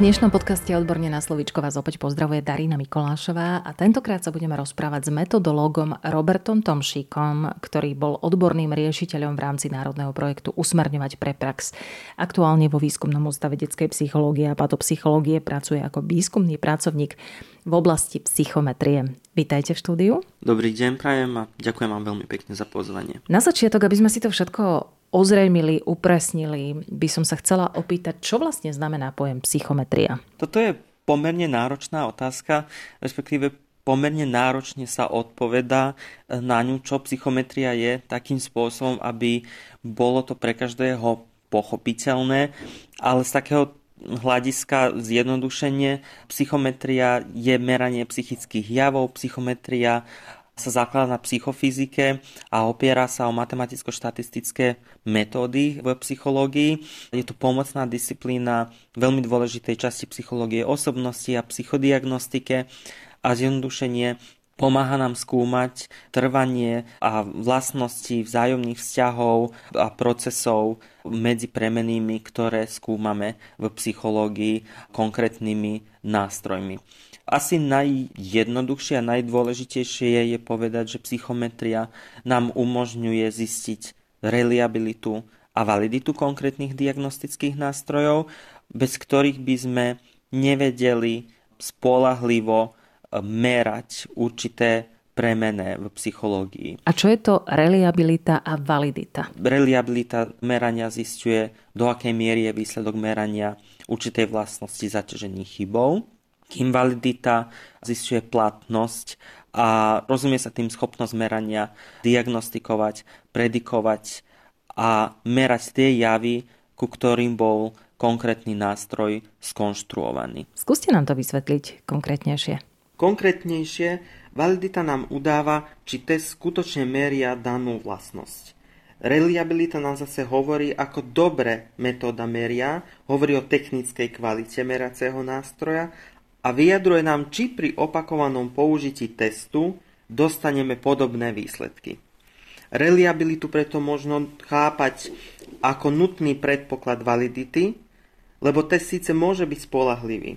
Dnešnom podcaste Odborne na slovíčko vás opäť pozdravuje Darina Mikolášová a tentokrát sa budeme rozprávať s metodológom Robertom Tomšíkom, ktorý bol odborným riešiteľom v rámci národného projektu Usmerňovať pre prax. Aktuálne vo výskumnom ústave detskej psychológie a patopsychológie pracuje ako výskumný pracovník v oblasti psychometrie. Vítajte v štúdiu. Dobrý deň, prajem a ďakujem vám veľmi pekne za pozvanie. Na začiatok, aby sme si to všetko ozrejmili, upresnili, by som sa chcela opýtať, čo vlastne znamená pojem psychometria? Toto je pomerne náročná otázka, respektíve pomerne náročne sa odpoveda na ňu, čo psychometria je, takým spôsobom, aby bolo to pre každého pochopiteľné, ale z takého hľadiska zjednodušenie psychometria je meranie psychických javov, psychometria sa zaklada na psychofyzike a opiera sa o matematicko-štatistické metódy v psychológii. Je to pomocná disciplína veľmi dôležitej časti psychológie osobnosti a psychodiagnostike a zjednodušenie pomáha nám skúmať trvanie a vlastnosti vzájomných vzťahov a procesov medzi premenými, ktoré skúmame v psychológii konkrétnymi nástrojmi. Asi najjednoduchšie a najdôležitejšie je povedať, že psychometria nám umožňuje zistiť reliabilitu a validitu konkrétnych diagnostických nástrojov, bez ktorých by sme nevedeli spolahlivo merať určité premené v psychológii. A čo je to reliabilita a validita? Reliabilita merania zistuje, do akej miery je výsledok merania určitej vlastnosti zaťažených chybou kým validita zistuje platnosť a rozumie sa tým schopnosť merania, diagnostikovať, predikovať a merať tie javy, ku ktorým bol konkrétny nástroj skonštruovaný. Skúste nám to vysvetliť konkrétnejšie. Konkrétnejšie, validita nám udáva, či test skutočne meria danú vlastnosť. Reliabilita nám zase hovorí, ako dobre metóda meria, hovorí o technickej kvalite meracieho nástroja a vyjadruje nám, či pri opakovanom použití testu dostaneme podobné výsledky. Reliabilitu preto možno chápať ako nutný predpoklad validity, lebo test síce môže byť spolahlivý,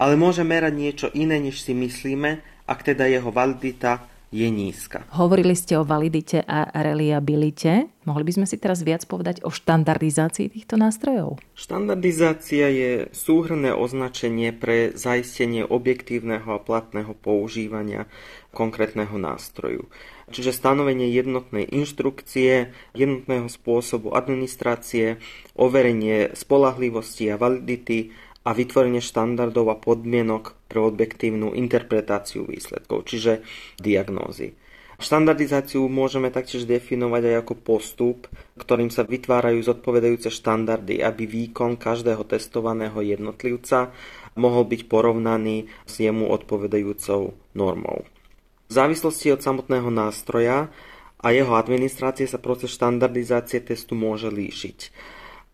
ale môže merať niečo iné, než si myslíme, ak teda jeho validita je nízka. Hovorili ste o validite a reliabilite. Mohli by sme si teraz viac povedať o štandardizácii týchto nástrojov? Štandardizácia je súhrné označenie pre zaistenie objektívneho a platného používania konkrétneho nástroju. Čiže stanovenie jednotnej inštrukcie, jednotného spôsobu administrácie, overenie spolahlivosti a validity, a vytvorenie štandardov a podmienok pre objektívnu interpretáciu výsledkov, čiže diagnózy. Štandardizáciu môžeme taktiež definovať aj ako postup, ktorým sa vytvárajú zodpovedajúce štandardy, aby výkon každého testovaného jednotlivca mohol byť porovnaný s jemu odpovedajúcou normou. V závislosti od samotného nástroja a jeho administrácie sa proces štandardizácie testu môže líšiť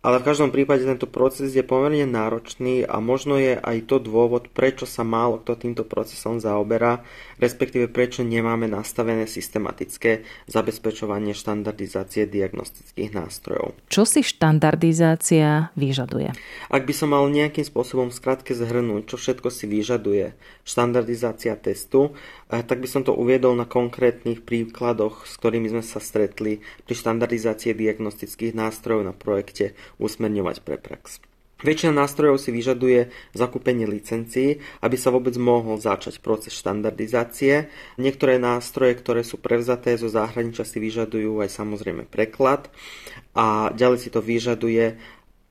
ale v každom prípade tento proces je pomerne náročný a možno je aj to dôvod, prečo sa málo kto týmto procesom zaoberá, respektíve prečo nemáme nastavené systematické zabezpečovanie štandardizácie diagnostických nástrojov. Čo si štandardizácia vyžaduje? Ak by som mal nejakým spôsobom skratke zhrnúť, čo všetko si vyžaduje štandardizácia testu, eh, tak by som to uviedol na konkrétnych príkladoch, s ktorými sme sa stretli pri štandardizácii diagnostických nástrojov na projekte usmerňovať pre prax. Väčšina nástrojov si vyžaduje zakúpenie licencií, aby sa vôbec mohol začať proces štandardizácie. Niektoré nástroje, ktoré sú prevzaté zo zahraničia, si vyžadujú aj samozrejme preklad a ďalej si to vyžaduje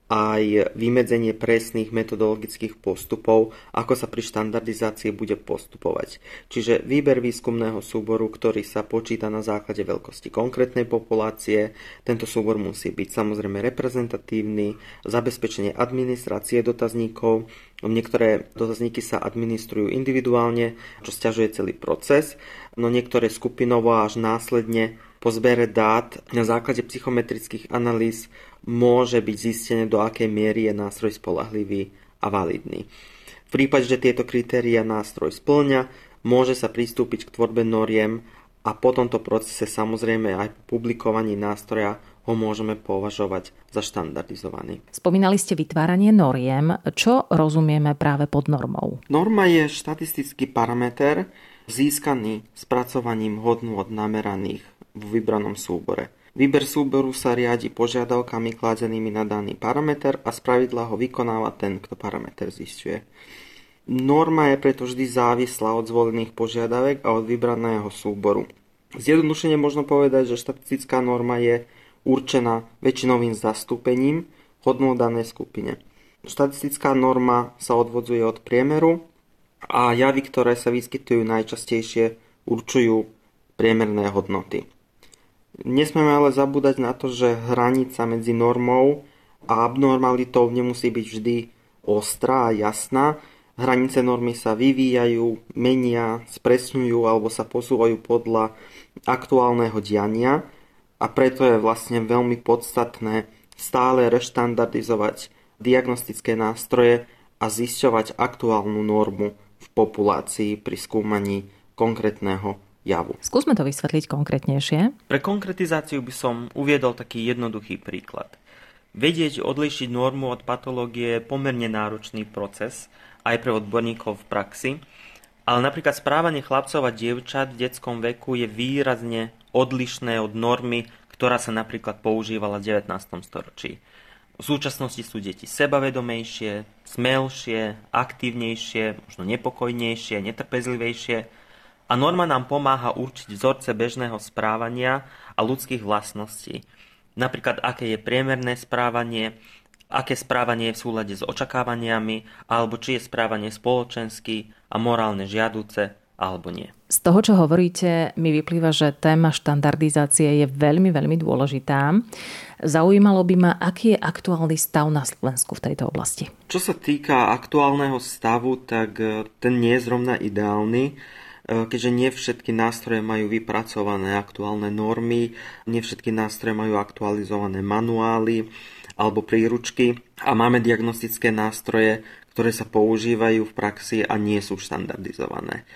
aj vymedzenie presných metodologických postupov, ako sa pri štandardizácii bude postupovať. Čiže výber výskumného súboru, ktorý sa počíta na základe veľkosti konkrétnej populácie, tento súbor musí byť samozrejme reprezentatívny, zabezpečenie administrácie dotazníkov, Niektoré dotazníky sa administrujú individuálne, čo stiažuje celý proces, no niektoré skupinovo až následne po zbere dát na základe psychometrických analýz môže byť zistené, do akej miery je nástroj spolahlivý a validný. V prípade, že tieto kritéria nástroj splňa, môže sa pristúpiť k tvorbe noriem a po tomto procese samozrejme aj po publikovaní nástroja ho môžeme považovať za štandardizovaný. Spomínali ste vytváranie noriem. Čo rozumieme práve pod normou? Norma je štatistický parameter získaný spracovaním hodnôt nameraných v vybranom súbore. Výber súboru sa riadi požiadavkami kladenými na daný parameter a spravidla ho vykonáva ten, kto parameter zistuje. Norma je preto vždy závislá od zvolených požiadavek a od vybraného súboru. Zjednodušene možno povedať, že štatistická norma je určená väčšinovým zastúpením hodnú danej skupine. Štatistická norma sa odvodzuje od priemeru a javy, ktoré sa vyskytujú najčastejšie, určujú priemerné hodnoty. Nesmieme ale zabúdať na to, že hranica medzi normou a abnormalitou nemusí byť vždy ostrá a jasná, Hranice normy sa vyvíjajú, menia, spresňujú alebo sa posúvajú podľa aktuálneho diania. A preto je vlastne veľmi podstatné stále reštandardizovať diagnostické nástroje a zisťovať aktuálnu normu v populácii pri skúmaní konkrétneho javu. Skúsme to vysvetliť konkrétnejšie. Pre konkretizáciu by som uviedol taký jednoduchý príklad. Vedieť odlišiť normu od patológie je pomerne náročný proces aj pre odborníkov v praxi, ale napríklad správanie chlapcov a dievčat v detskom veku je výrazne odlišné od normy, ktorá sa napríklad používala v 19. storočí. V súčasnosti sú deti sebavedomejšie, smelšie, aktívnejšie, možno nepokojnejšie, netrpezlivejšie a norma nám pomáha určiť vzorce bežného správania a ľudských vlastností. Napríklad, aké je priemerné správanie, aké správanie je v súlade s očakávaniami, alebo či je správanie spoločensky a morálne žiaduce, alebo nie. Z toho, čo hovoríte, mi vyplýva, že téma štandardizácie je veľmi, veľmi dôležitá. Zaujímalo by ma, aký je aktuálny stav na Slovensku v tejto oblasti. Čo sa týka aktuálneho stavu, tak e, ten nie je zrovna ideálny keďže nie všetky nástroje majú vypracované aktuálne normy, nie všetky nástroje majú aktualizované manuály, alebo príručky a máme diagnostické nástroje, ktoré sa používajú v praxi a nie sú štandardizované.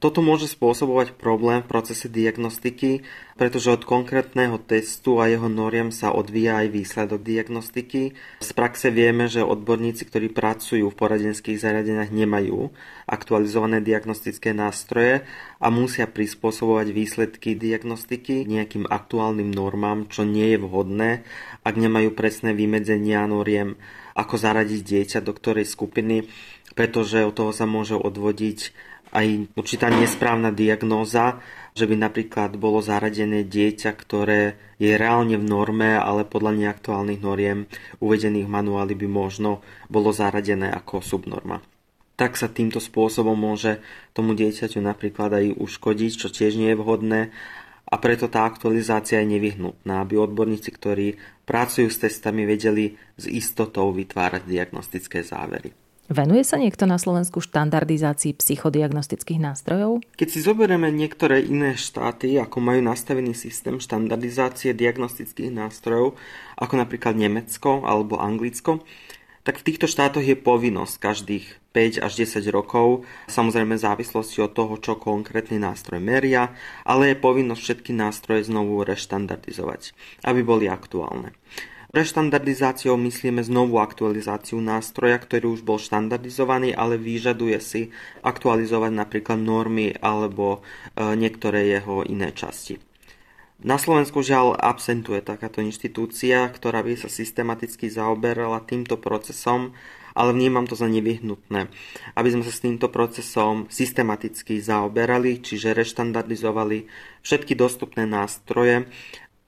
Toto môže spôsobovať problém v procese diagnostiky, pretože od konkrétneho testu a jeho noriem sa odvíja aj výsledok diagnostiky. Z praxe vieme, že odborníci, ktorí pracujú v poradenských zariadeniach, nemajú aktualizované diagnostické nástroje a musia prispôsobovať výsledky diagnostiky nejakým aktuálnym normám, čo nie je vhodné, ak nemajú presné vymedzenia noriem, ako zaradiť dieťa do ktorej skupiny, pretože od toho sa môže odvodiť aj určitá nesprávna diagnóza, že by napríklad bolo zaradené dieťa, ktoré je reálne v norme, ale podľa neaktuálnych noriem uvedených v manuáli by možno bolo zaradené ako subnorma. Tak sa týmto spôsobom môže tomu dieťaťu napríklad aj uškodiť, čo tiež nie je vhodné a preto tá aktualizácia je nevyhnutná, aby odborníci, ktorí pracujú s testami, vedeli s istotou vytvárať diagnostické závery. Venuje sa niekto na Slovensku štandardizácii psychodiagnostických nástrojov? Keď si zoberieme niektoré iné štáty, ako majú nastavený systém štandardizácie diagnostických nástrojov, ako napríklad Nemecko alebo Anglicko, tak v týchto štátoch je povinnosť každých 5 až 10 rokov, samozrejme v závislosti od toho, čo konkrétny nástroj meria, ale je povinnosť všetky nástroje znovu reštandardizovať, aby boli aktuálne. Reštandardizáciou myslíme znovu aktualizáciu nástroja, ktorý už bol štandardizovaný, ale vyžaduje si aktualizovať napríklad normy alebo e, niektoré jeho iné časti. Na Slovensku žiaľ absentuje takáto inštitúcia, ktorá by sa systematicky zaoberala týmto procesom, ale vnímam to za nevyhnutné, aby sme sa s týmto procesom systematicky zaoberali, čiže reštandardizovali všetky dostupné nástroje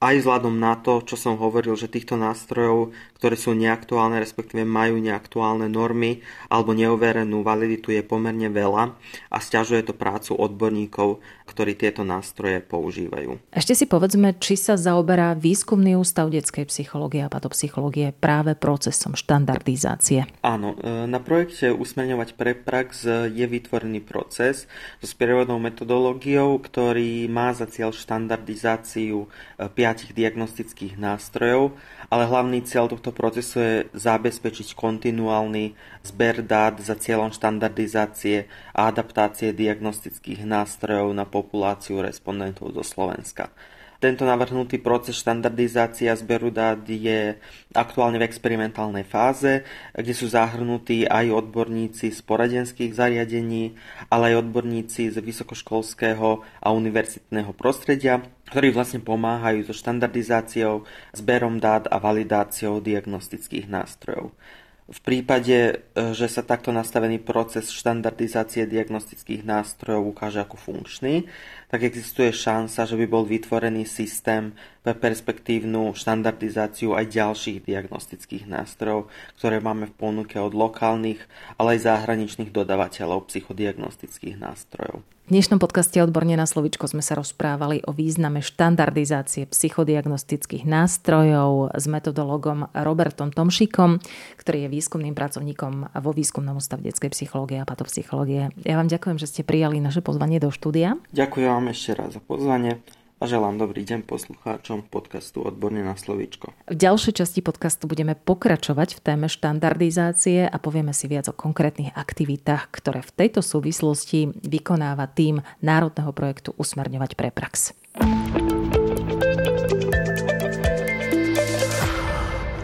aj vzhľadom na to, čo som hovoril, že týchto nástrojov, ktoré sú neaktuálne, respektíve majú neaktuálne normy alebo neuverenú validitu je pomerne veľa a stiažuje to prácu odborníkov, ktorí tieto nástroje používajú. Ešte si povedzme, či sa zaoberá výskumný ústav detskej psychológie a patopsychológie práve procesom štandardizácie. Áno, e, na projekte Usmerňovať pre prax je vytvorený proces so sprievodnou metodológiou, ktorý má za cieľ štandardizáciu 5 piatich diagnostických nástrojov, ale hlavný cieľ tohto procesu je zabezpečiť kontinuálny zber dát za cieľom štandardizácie a adaptácie diagnostických nástrojov na populáciu respondentov zo Slovenska. Tento navrhnutý proces štandardizácia zberu dát je aktuálne v experimentálnej fáze, kde sú zahrnutí aj odborníci z poradenských zariadení, ale aj odborníci z vysokoškolského a univerzitného prostredia, ktorí vlastne pomáhajú so štandardizáciou, zberom dát a validáciou diagnostických nástrojov. V prípade, e, že sa takto nastavený proces štandardizácie diagnostických nástrojov ukáže ako funkčný, tak existuje šanca, že by bol vytvorený systém pre perspektívnu štandardizáciu aj ďalších diagnostických nástrojov, ktoré máme v ponuke od lokálnych, ale aj zahraničných dodavateľov psychodiagnostických nástrojov. V dnešnom podcaste Odborne na slovičko sme sa rozprávali o význame štandardizácie psychodiagnostických nástrojov s metodologom Robertom Tomšíkom, ktorý je výskumným pracovníkom vo výskumnom ústave detskej psychológie a patopsychológie. Ja vám ďakujem, že ste prijali naše pozvanie do štúdia. Ďakujem vám ešte raz za pozvanie a želám dobrý deň poslucháčom podcastu Odborne na slovíčko. V ďalšej časti podcastu budeme pokračovať v téme štandardizácie a povieme si viac o konkrétnych aktivitách, ktoré v tejto súvislosti vykonáva tým Národného projektu Usmerňovať pre prax.